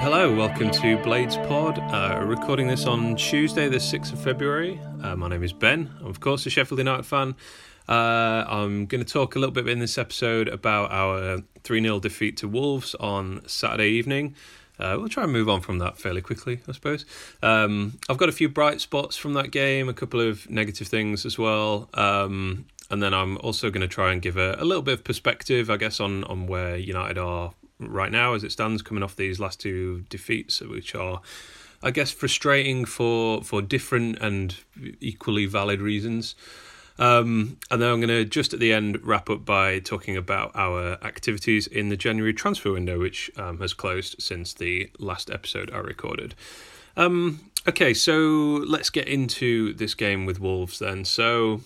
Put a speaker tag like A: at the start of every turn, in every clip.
A: Hello, welcome to Blades Pod. Uh, recording this on Tuesday, the 6th of February. Uh, my name is Ben. I'm, of course, a Sheffield United fan. Uh, I'm going to talk a little bit in this episode about our 3 0 defeat to Wolves on Saturday evening. Uh, we'll try and move on from that fairly quickly, I suppose. Um, I've got a few bright spots from that game, a couple of negative things as well. Um, and then I'm also going to try and give a, a little bit of perspective, I guess, on, on where United are right now as it stands, coming off these last two defeats, which are, I guess, frustrating for for different and equally valid reasons. Um, and then I'm going to just at the end wrap up by talking about our activities in the January transfer window, which um, has closed since the last episode I recorded. Um, okay, so let's get into this game with Wolves then. So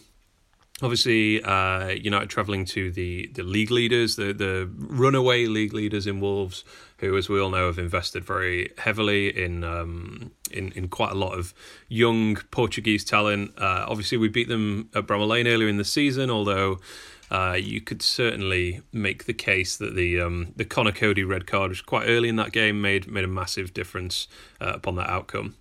A: obviously uh, United travelling to the, the league leaders, the, the runaway league leaders in Wolves, who, as we all know, have invested very heavily in um, in, in quite a lot of young Portuguese talent. Uh, obviously, we beat them at Bramall Lane earlier in the season, although. Uh, you could certainly make the case that the um, the Conor Coady red card was quite early in that game made made a massive difference uh, upon that outcome.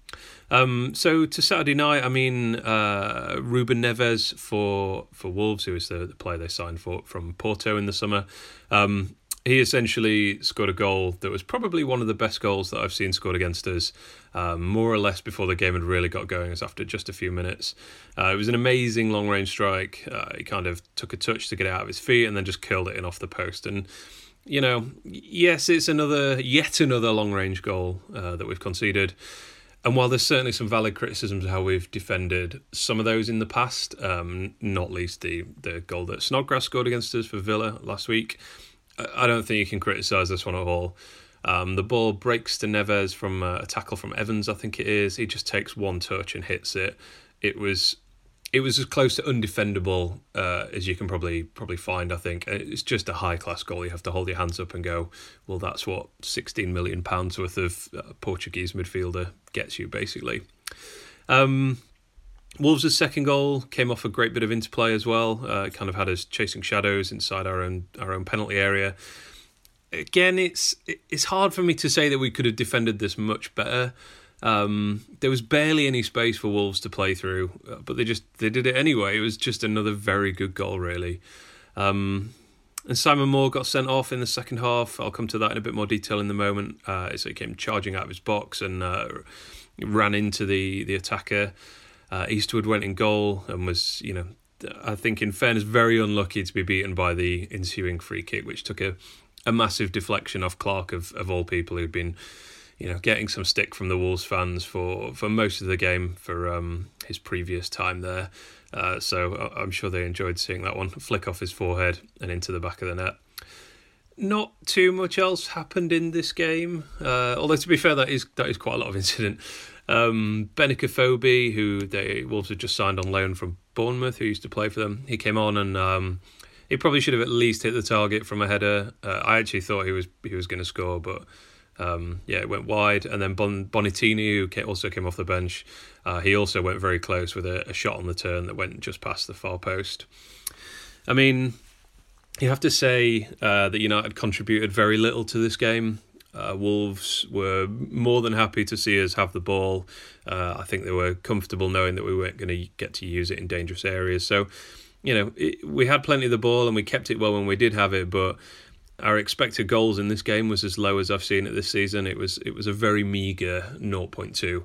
A: Um, so to Saturday night, I mean, uh, Ruben Neves for for Wolves, who is the, the player they signed for from Porto in the summer. Um, he essentially scored a goal that was probably one of the best goals that I've seen scored against us, um, more or less before the game had really got going. It was after just a few minutes. Uh, it was an amazing long range strike. Uh, he kind of took a touch to get out of his feet and then just curled it in off the post. And you know, yes, it's another yet another long range goal uh, that we've conceded. And while there's certainly some valid criticisms of how we've defended some of those in the past, um, not least the the goal that Snodgrass scored against us for Villa last week, I don't think you can criticise this one at all. Um, the ball breaks to Neves from a tackle from Evans, I think it is. He just takes one touch and hits it. It was it was as close to undefendable uh, as you can probably probably find. I think it's just a high class goal. You have to hold your hands up and go, well, that's what sixteen million pounds worth of uh, Portuguese midfielder gets you, basically. Um, Wolves' second goal came off a great bit of interplay as well. Uh, kind of had us chasing shadows inside our own our own penalty area. Again, it's it's hard for me to say that we could have defended this much better. Um, there was barely any space for Wolves to play through, uh, but they just they did it anyway. It was just another very good goal, really. Um, and Simon Moore got sent off in the second half. I'll come to that in a bit more detail in the moment. Uh, so he came charging out of his box and uh, ran into the the attacker. Uh, Eastwood went in goal and was, you know, I think in fairness, very unlucky to be beaten by the ensuing free kick, which took a, a massive deflection off Clarke of, of all people who'd been you know, getting some stick from the Wolves fans for, for most of the game for um, his previous time there. Uh, so uh, I'm sure they enjoyed seeing that one flick off his forehead and into the back of the net. Not too much else happened in this game, uh, although to be fair, that is that is quite a lot of incident. Um, Benik Afobe, who the Wolves had just signed on loan from Bournemouth, who used to play for them, he came on and um, he probably should have at least hit the target from a header. Uh, I actually thought he was he was going to score, but um, yeah, it went wide, and then bon- Bonatini, who also came off the bench, uh, he also went very close with a, a, shot on the turn that went just past the far post. I mean, you have to say uh, that United contributed very little to this game. Uh, Wolves were more than happy to see us have the ball. Uh, I think they were comfortable knowing that we weren't going to get to use it in dangerous areas. So, you know, it, we had plenty of the ball and we kept it well when we did have it, but our expected goals in this game was as low as I've seen it this season. It was it was a very meager 0.2.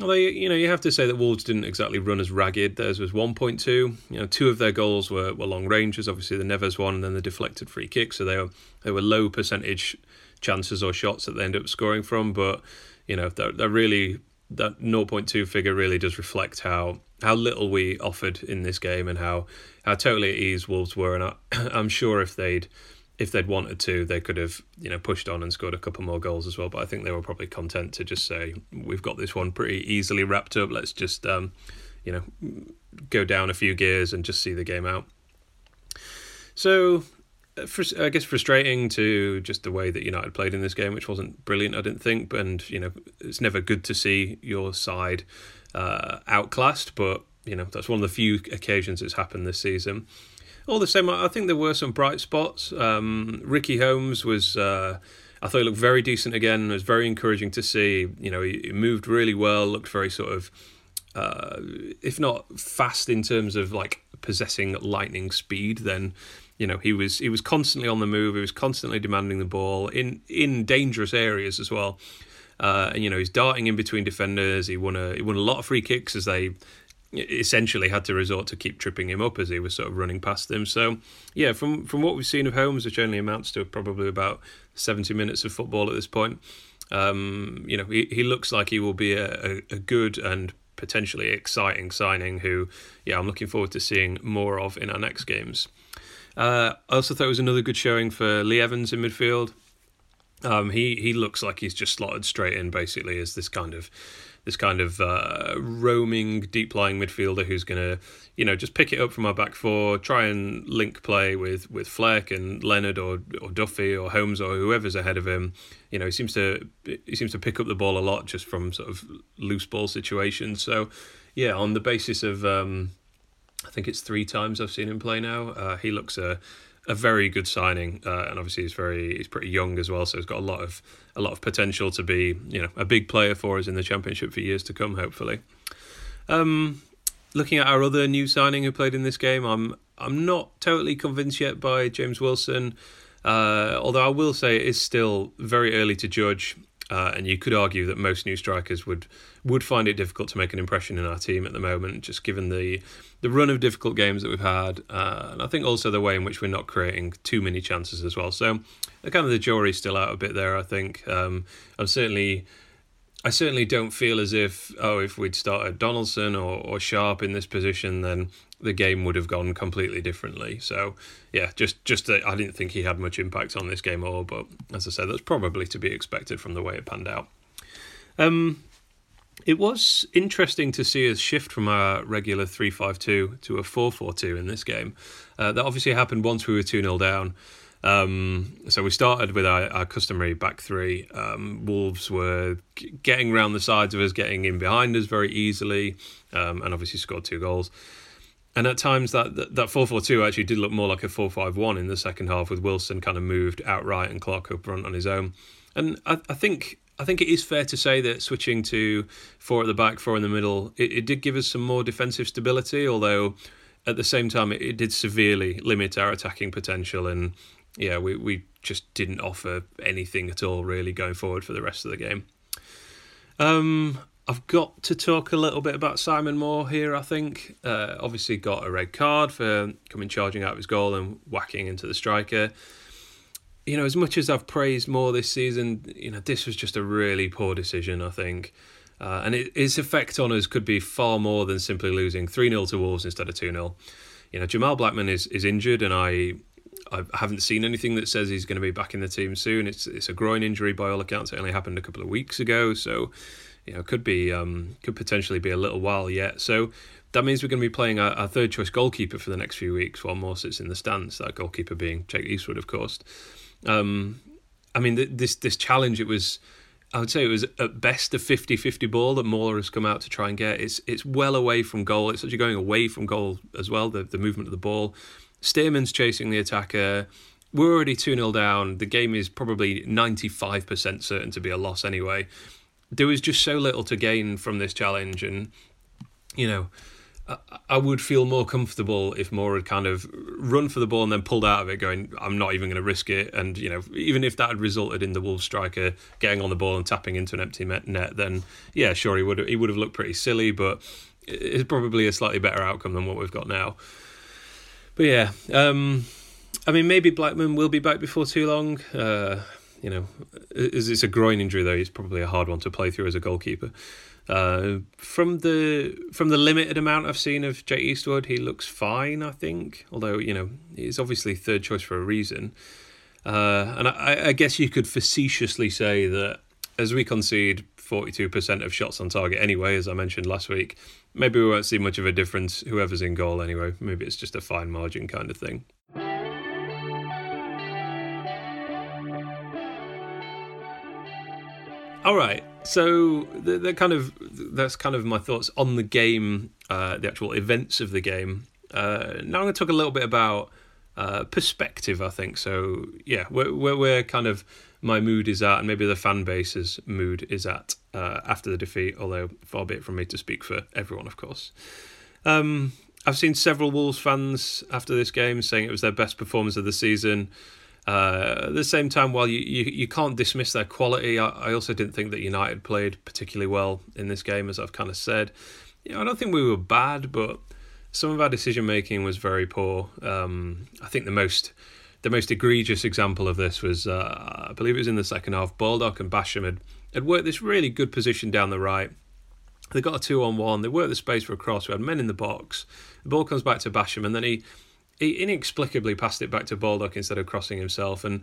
A: Although you know you have to say that Wolves didn't exactly run as ragged. Theirs was 1.2. You know, two of their goals were, were long ranges. Obviously, the Neves one, and then the deflected free kick. So they were they were low percentage chances or shots that they end up scoring from. But you know, they're, they're really that 0.2 figure really does reflect how how little we offered in this game and how how totally at ease Wolves were. And I, I'm sure if they'd if they'd wanted to, they could have you know pushed on and scored a couple more goals as well. But I think they were probably content to just say we've got this one pretty easily wrapped up. Let's just um, you know go down a few gears and just see the game out. So I guess frustrating to just the way that United played in this game, which wasn't brilliant, I didn't think. And you know, it's never good to see your side uh, outclassed, but you know that's one of the few occasions it's happened this season all the same, I think there were some bright spots. Um, Ricky Holmes was. Uh, I thought he looked very decent again. It was very encouraging to see. You know, he, moved really well. Looked very sort of, uh, if not fast in terms of like possessing lightning speed, then you know he was he was constantly on the move. He was constantly demanding the ball in in dangerous areas as well. Uh, and you know he's darting in between defenders. He won a he won a lot of free kicks as they essentially had to resort to keep tripping him up as he was sort of running past them. So yeah, from from what we've seen of Holmes, which only amounts to probably about seventy minutes of football at this point, um, you know he he looks like he will be a, a, a good and potentially exciting signing. Who yeah, I'm looking forward to seeing more of in our next games. Uh, I also thought it was another good showing for Lee Evans in midfield. Um, he he looks like he's just slotted straight in basically as this kind of this kind of uh, roaming deep lying midfielder who's going to you know just pick it up from our back four, try and link play with with Fleck and Leonard or or Duffy or Holmes or whoever's ahead of him. You know he seems to he seems to pick up the ball a lot just from sort of loose ball situations. So yeah, on the basis of um, I think it's three times I've seen him play now. Uh, he looks a a very good signing, uh, and obviously he's very he's pretty young as well, so he's got a lot of a lot of potential to be you know a big player for us in the championship for years to come, hopefully. Um, looking at our other new signing who played in this game, I'm I'm not totally convinced yet by James Wilson, uh, although I will say it is still very early to judge. Uh, and you could argue that most new strikers would would find it difficult to make an impression in our team at the moment, just given the the run of difficult games that we've had, uh, and I think also the way in which we're not creating too many chances as well. So, kind of the jury's still out a bit there. I think um, I'm certainly. I certainly don't feel as if oh if we'd started Donaldson or, or Sharp in this position then the game would have gone completely differently. So yeah, just just that I didn't think he had much impact on this game at all. But as I said, that's probably to be expected from the way it panned out. Um, it was interesting to see us shift from our regular 3 5 2 to a 4 4 2 in this game. Uh, that obviously happened once we were 2 0 down. Um, so we started with our, our customary back three. Um, Wolves were g- getting around the sides of us, getting in behind us very easily, um, and obviously scored two goals. And at times that that four four two actually did look more like a four five one in the second half, with Wilson kind of moved outright and Clarke up front on his own. And I, I think I think it is fair to say that switching to four at the back, four in the middle, it, it did give us some more defensive stability, although at the same time it, it did severely limit our attacking potential. And yeah, we, we just didn't offer anything at all really going forward for the rest of the game. Um, I've got to talk a little bit about Simon Moore here, I think. Uh, obviously, got a red card for coming charging out of his goal and whacking into the striker you know, as much as I've praised Moore this season, you know, this was just a really poor decision, I think. Uh, and it, its effect on us could be far more than simply losing 3 0 to Wolves instead of 2 0. You know, Jamal Blackman is, is injured, and I I haven't seen anything that says he's going to be back in the team soon. It's it's a groin injury by all accounts. It only happened a couple of weeks ago, so you know could be um, could potentially be a little while yet. So that means we're going to be playing our, our third choice goalkeeper for the next few weeks while Moore sits in the stands. That goalkeeper being Jake Eastwood, of course. Um, I mean, this this challenge it was. I would say it was at best a 50-50 ball that Moore has come out to try and get. It's it's well away from goal. It's actually going away from goal as well. The the movement of the ball. Stearman's chasing the attacker. We're already 2 0 down. The game is probably 95% certain to be a loss anyway. There was just so little to gain from this challenge. And, you know, I would feel more comfortable if Moore had kind of run for the ball and then pulled out of it, going, "I'm not even going to risk it." And you know, even if that had resulted in the Wolves striker getting on the ball and tapping into an empty net, then yeah, sure, he would he would have looked pretty silly, but it's probably a slightly better outcome than what we've got now. But yeah, um, I mean, maybe Blackman will be back before too long. Uh, you know, it's a groin injury though. It's probably a hard one to play through as a goalkeeper. Uh, from the from the limited amount I've seen of Jay Eastwood, he looks fine. I think, although you know he's obviously third choice for a reason. Uh, and I, I guess you could facetiously say that as we concede 42% of shots on target anyway, as I mentioned last week, maybe we won't see much of a difference whoever's in goal anyway. Maybe it's just a fine margin kind of thing. All right. So the kind of that's kind of my thoughts on the game, uh, the actual events of the game. Uh, now I'm going to talk a little bit about uh, perspective, I think. So yeah, where, where where kind of my mood is at, and maybe the fan base's mood is at uh, after the defeat. Although far be it from me to speak for everyone, of course. Um, I've seen several Wolves fans after this game saying it was their best performance of the season. Uh, at the same time, while you, you, you can't dismiss their quality, I, I also didn't think that United played particularly well in this game, as I've kind of said. You know, I don't think we were bad, but some of our decision making was very poor. Um, I think the most the most egregious example of this was, uh, I believe it was in the second half. Baldock and Basham had, had worked this really good position down the right. They got a two on one. They worked the space for a cross. We had men in the box. The ball comes back to Basham, and then he he inexplicably passed it back to Baldock instead of crossing himself. And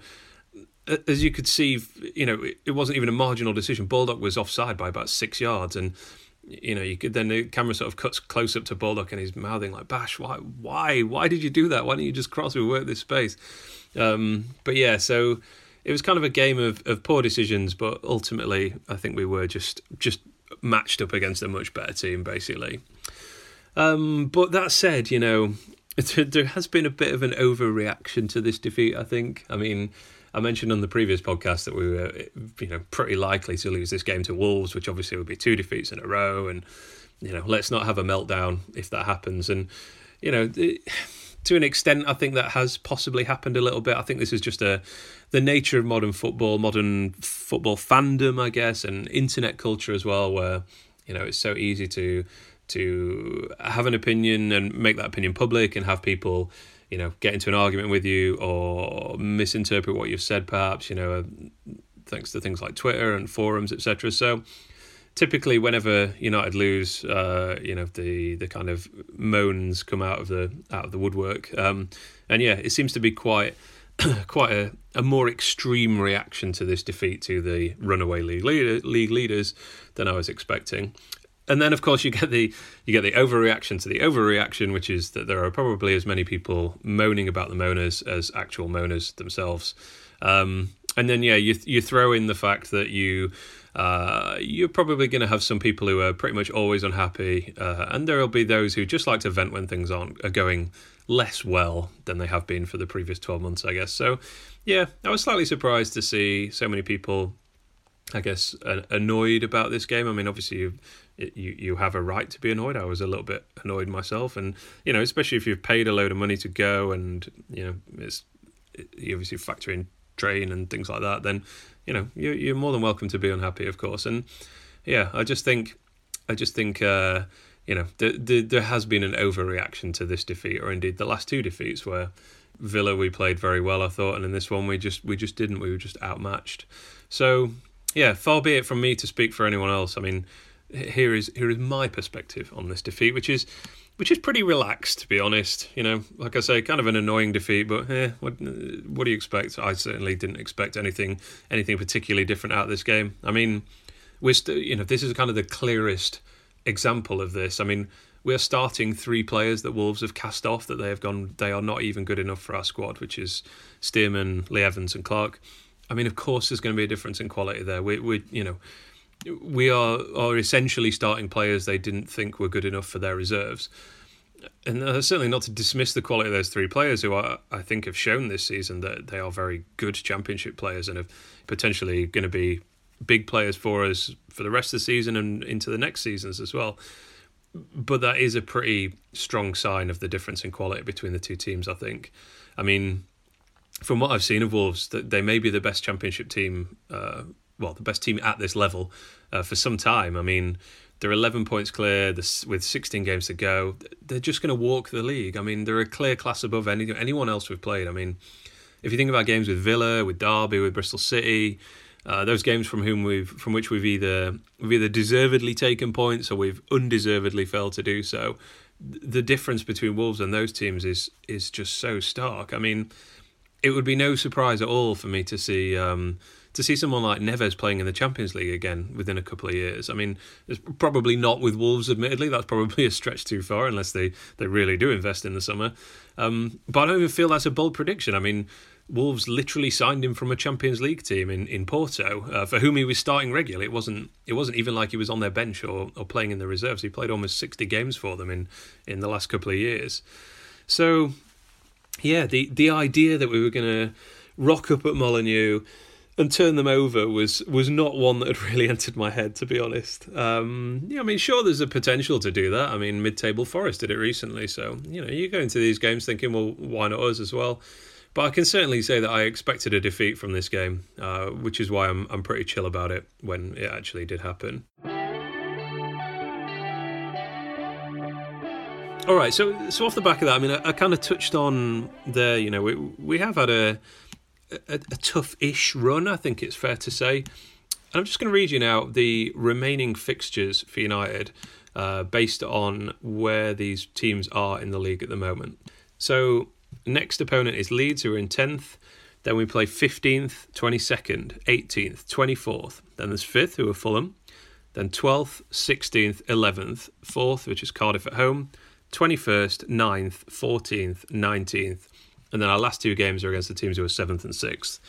A: as you could see, you know, it wasn't even a marginal decision. Baldock was offside by about six yards, and you know, you could then the camera sort of cuts close up to Baldock and he's mouthing like, "Bash, why, why, why did you do that? Why don't you just cross? We work this space." Um, but yeah, so it was kind of a game of, of poor decisions, but ultimately, I think we were just just matched up against a much better team, basically. Um, but that said, you know, there has been a bit of an overreaction to this defeat. I think. I mean, I mentioned on the previous podcast that we were, you know, pretty likely to lose this game to Wolves, which obviously would be two defeats in a row, and you know, let's not have a meltdown if that happens. And you know, to an extent, I think that has possibly happened a little bit. I think this is just a the nature of modern football, modern football fandom, I guess, and internet culture as well, where you know it's so easy to to have an opinion and make that opinion public and have people you know get into an argument with you or misinterpret what you've said perhaps you know thanks to things like twitter and forums etc so typically whenever united lose uh, you know the the kind of moans come out of the out of the woodwork. Um, and yeah it seems to be quite quite a, a more extreme reaction to this defeat to the runaway league leader, league leaders than I was expecting and then of course you get the you get the overreaction to the overreaction, which is that there are probably as many people moaning about the moaners as actual moaners themselves. Um, and then yeah, you you throw in the fact that you uh, you're probably going to have some people who are pretty much always unhappy, uh, and there will be those who just like to vent when things aren't are going less well than they have been for the previous twelve months, I guess. So yeah, I was slightly surprised to see so many people I guess, annoyed about this game. I mean, obviously, you you you have a right to be annoyed. I was a little bit annoyed myself, and you know, especially if you've paid a load of money to go, and you know, it's you obviously factor in train and things like that. Then you know, you're you're more than welcome to be unhappy, of course. And yeah, I just think, I just think. Uh, you know, the, the, there has been an overreaction to this defeat, or indeed the last two defeats, where Villa we played very well, I thought, and in this one we just we just didn't. We were just outmatched. So yeah, far be it from me to speak for anyone else. I mean, here is here is my perspective on this defeat, which is which is pretty relaxed, to be honest. You know, like I say, kind of an annoying defeat, but eh, what what do you expect? I certainly didn't expect anything anything particularly different out of this game. I mean, we're still, you know, this is kind of the clearest example of this. I mean, we're starting three players that Wolves have cast off that they have gone they are not even good enough for our squad, which is Stearman, Lee Evans, and Clarke. I mean, of course, there's going to be a difference in quality there. We, we, you know, we are are essentially starting players they didn't think were good enough for their reserves. And uh, certainly not to dismiss the quality of those three players who are, I think have shown this season that they are very good championship players and have potentially going to be big players for us for the rest of the season and into the next seasons as well. But that is a pretty strong sign of the difference in quality between the two teams, I think. I mean, from what I've seen of Wolves, they may be the best championship team, uh, well, the best team at this level uh, for some time. I mean, they're 11 points clear with 16 games to go. They're just going to walk the league. I mean, they're a clear class above any, anyone else we've played. I mean, if you think about games with Villa, with Derby, with Bristol City, uh, those games from whom we've from which we've either we've either deservedly taken points or we've undeservedly failed to do so. The difference between Wolves and those teams is is just so stark. I mean, it would be no surprise at all for me to see um, to see someone like Neves playing in the Champions League again within a couple of years. I mean, it's probably not with Wolves. Admittedly, that's probably a stretch too far unless they they really do invest in the summer. Um, but I don't even feel that's a bold prediction. I mean. Wolves literally signed him from a Champions League team in in Porto, uh, for whom he was starting regularly. It wasn't it wasn't even like he was on their bench or, or playing in the reserves. He played almost sixty games for them in in the last couple of years. So yeah, the the idea that we were going to rock up at Molineux and turn them over was was not one that had really entered my head, to be honest. Um, yeah, I mean, sure, there's a potential to do that. I mean, mid-table Forest did it recently, so you know, you go into these games thinking, well, why not us as well? But I can certainly say that I expected a defeat from this game, uh, which is why I'm I'm pretty chill about it when it actually did happen. All right, so so off the back of that, I mean, I, I kind of touched on there. You know, we we have had a a, a tough-ish run, I think it's fair to say. And I'm just going to read you now the remaining fixtures for United, uh, based on where these teams are in the league at the moment. So next opponent is Leeds, who are in tenth. Then we play 15th, 22nd, 18th, 24th. Then there's 5th, who are Fulham. Then 12th, 16th, 11th, 4th, which is Cardiff at home. 21st, 9th, 14th, 19th, and then our last two games are against the teams who are 7th and 6th.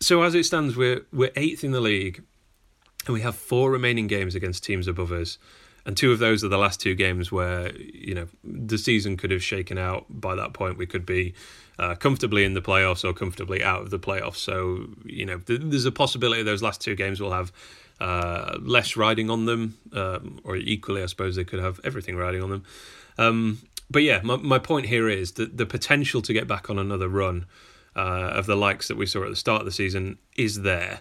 A: So as it stands, we're we're 8th in the league, and we have four remaining games against teams above us. And two of those are the last two games where you know the season could have shaken out. By that point, we could be uh, comfortably in the playoffs or comfortably out of the playoffs. So you know, th- there's a possibility those last two games will have uh, less riding on them, um, or equally, I suppose they could have everything riding on them. Um, but yeah, my, my point here is that the potential to get back on another run uh, of the likes that we saw at the start of the season is there.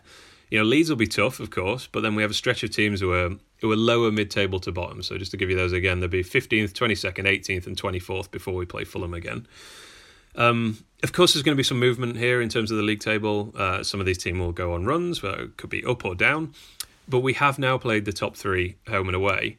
A: You know, Leeds will be tough, of course, but then we have a stretch of teams who are who are lower mid-table to bottom. So just to give you those again, there'll be 15th, 22nd, 18th, and 24th before we play Fulham again. Um, of course, there's going to be some movement here in terms of the league table. Uh, some of these teams will go on runs, where it could be up or down. But we have now played the top three home and away.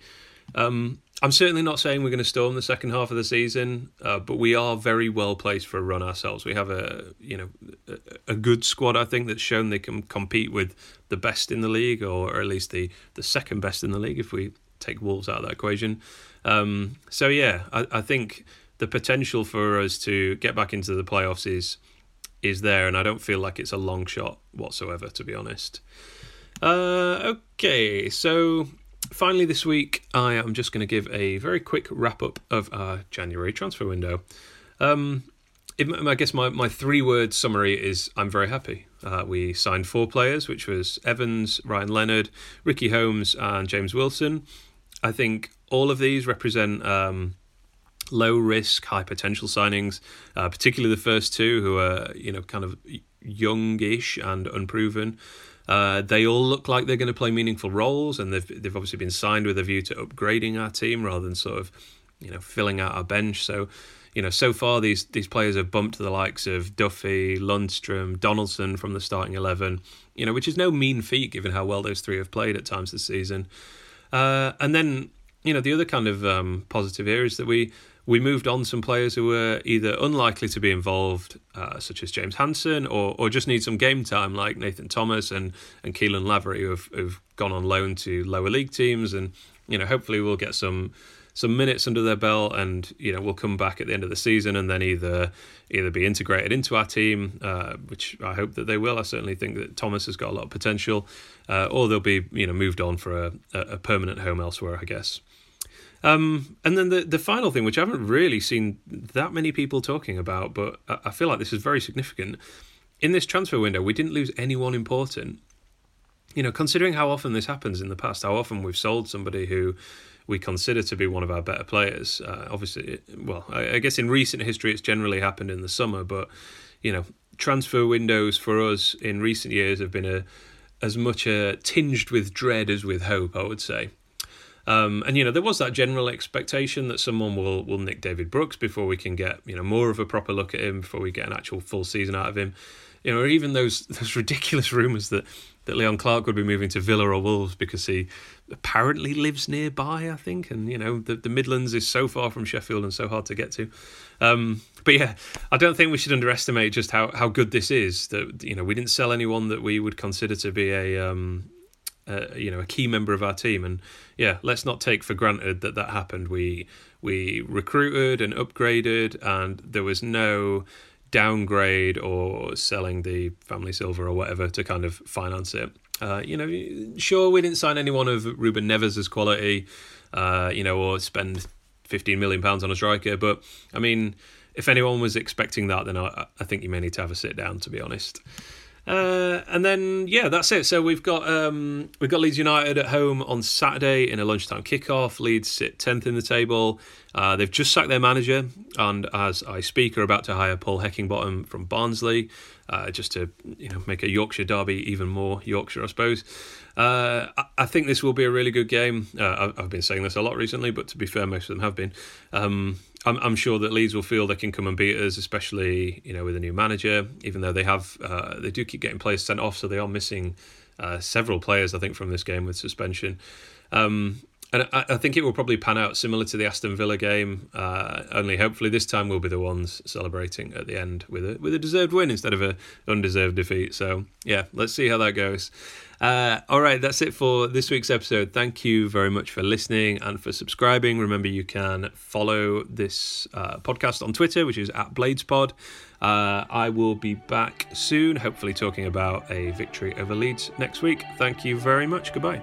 A: Um, I'm certainly not saying we're going to storm the second half of the season, uh, but we are very well placed for a run ourselves. We have a you know a, a, good squad, I think, that's shown they can compete with the best in the league, or, or at least the the second best in the league if we take Wolves out of that equation. Um, so yeah, I, I think the potential for us to get back into the playoffs is is there, and I don't feel like it's a long shot whatsoever, to be honest. Uh, okay, so finally, this week, I am just going to give a very quick wrap up of our January transfer window. Um, I guess my, my three word summary is I'm very happy. Uh, we signed four players, which was Evans, Ryan Leonard, Ricky Holmes, and James Wilson. I think all of these represent um, low risk, high potential signings, uh, particularly the first two, who are you know kind of youngish and unproven. Uh, they all look like they're going to play meaningful roles, and they've they've obviously been signed with a view to upgrading our team rather than sort of, you know, filling out our bench. So, you know, so far these these players have bumped the likes of Duffy, Lundstram, Donaldson from the starting eleven. You know, which is no mean feat given how well those three have played at times this season. Uh, and then, you know, the other kind of um, positive here is that we we moved on some players who were either unlikely to be involved, uh, such as James Hanson, or or just need some game time, like Nathan Thomas and and Caolan Lavery, who have, who've gone on loan to lower league teams, and you know hopefully we'll get some some minutes under their belt, and you know we'll come back at the end of the season, and then either either be integrated into our team, uh, which I hope that they will. I certainly think that Thomas has got a lot of potential, uh, or they'll be you know moved on for a, a permanent home elsewhere, I guess. Um, and then the the final thing, which I haven't really seen that many people talking about, but I feel like this is very significant. In this transfer window, we didn't lose anyone important. You know, considering how often this happens in the past, how often we've sold somebody who we consider to be one of our better players. Uh, obviously, well, I, I guess in recent history, it's generally happened in the summer, but you know, transfer windows for us in recent years have been a as much a tinged with dread as with hope. I would say. Um, and you know there was that general expectation that someone will will nick David Brooks before we can get you know more of a proper look at him before we get an actual full season out of him. You know, or even those those ridiculous rumours that that Leon Clarke would be moving to Villa or Wolves because he apparently lives nearby. I think, and you know the the Midlands is so far from Sheffield and so hard to get to. Um, but yeah, I don't think we should underestimate just how, how good this is. That you know we didn't sell anyone that we would consider to be a um, you know a key member of our team and yeah let's not take for granted that that happened we we recruited and upgraded and there was no downgrade or selling the family silver or whatever to kind of finance it uh, you know sure we didn't sign anyone of Ruben Neves' quality uh, you know or spend 15 million pounds on a striker but i mean if anyone was expecting that, then I, I think you may need to have a sit down. To be honest. Uh, and then yeah, that's it. So we've got um, we've got Leeds United at home on Saturday in a lunchtime kickoff. Leeds sit tenth in the table. Uh, they've just sacked their manager, and as I speak, are about to hire Paul Heckingbottom from Barnsley, uh, just to you know make a Yorkshire derby even more Yorkshire, I suppose. Uh, I, think this will be a really good game. Uh, I've, I've, been saying this a lot recently, but to be fair, most of them have been. Um, I'm, I'm, sure that Leeds will feel they can come and beat us, especially you know with a new manager. Even though they have, uh, they do keep getting players sent off, so they are missing uh, several players. I think from this game with suspension. Um, and I, I, think it will probably pan out similar to the Aston Villa game. Uh, only hopefully this time we'll be the ones celebrating at the end with a with a deserved win instead of a undeserved defeat. So yeah, let's see how that goes. Uh, all right, that's it for this week's episode. Thank you very much for listening and for subscribing. Remember, you can follow this uh, podcast on Twitter, which is at BladesPod. Uh, I will be back soon, hopefully talking about a victory over Leeds next week. Thank you very much. Goodbye.